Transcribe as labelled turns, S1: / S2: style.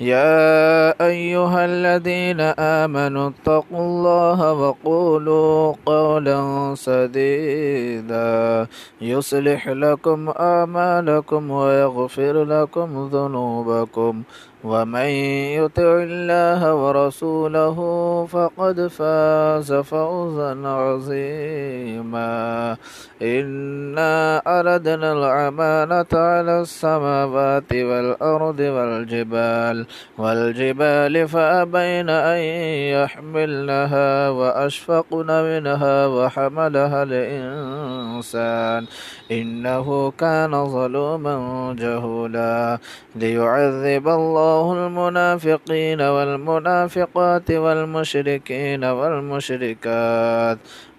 S1: يا أيها الذين آمنوا اتقوا الله وقولوا قولا سديدا. يصلح لكم أعمالكم ويغفر لكم ذنوبكم. ومن يطع الله ورسوله فقد فاز فوزا عظيما. إنا أردنا الأمانة على السماوات والأرض والجبال. والجبال فأبين أن يحملنها وأشفقن منها وحملها الإنسان إنه كان ظلوما جهولا ليعذب الله المنافقين والمنافقات والمشركين والمشركات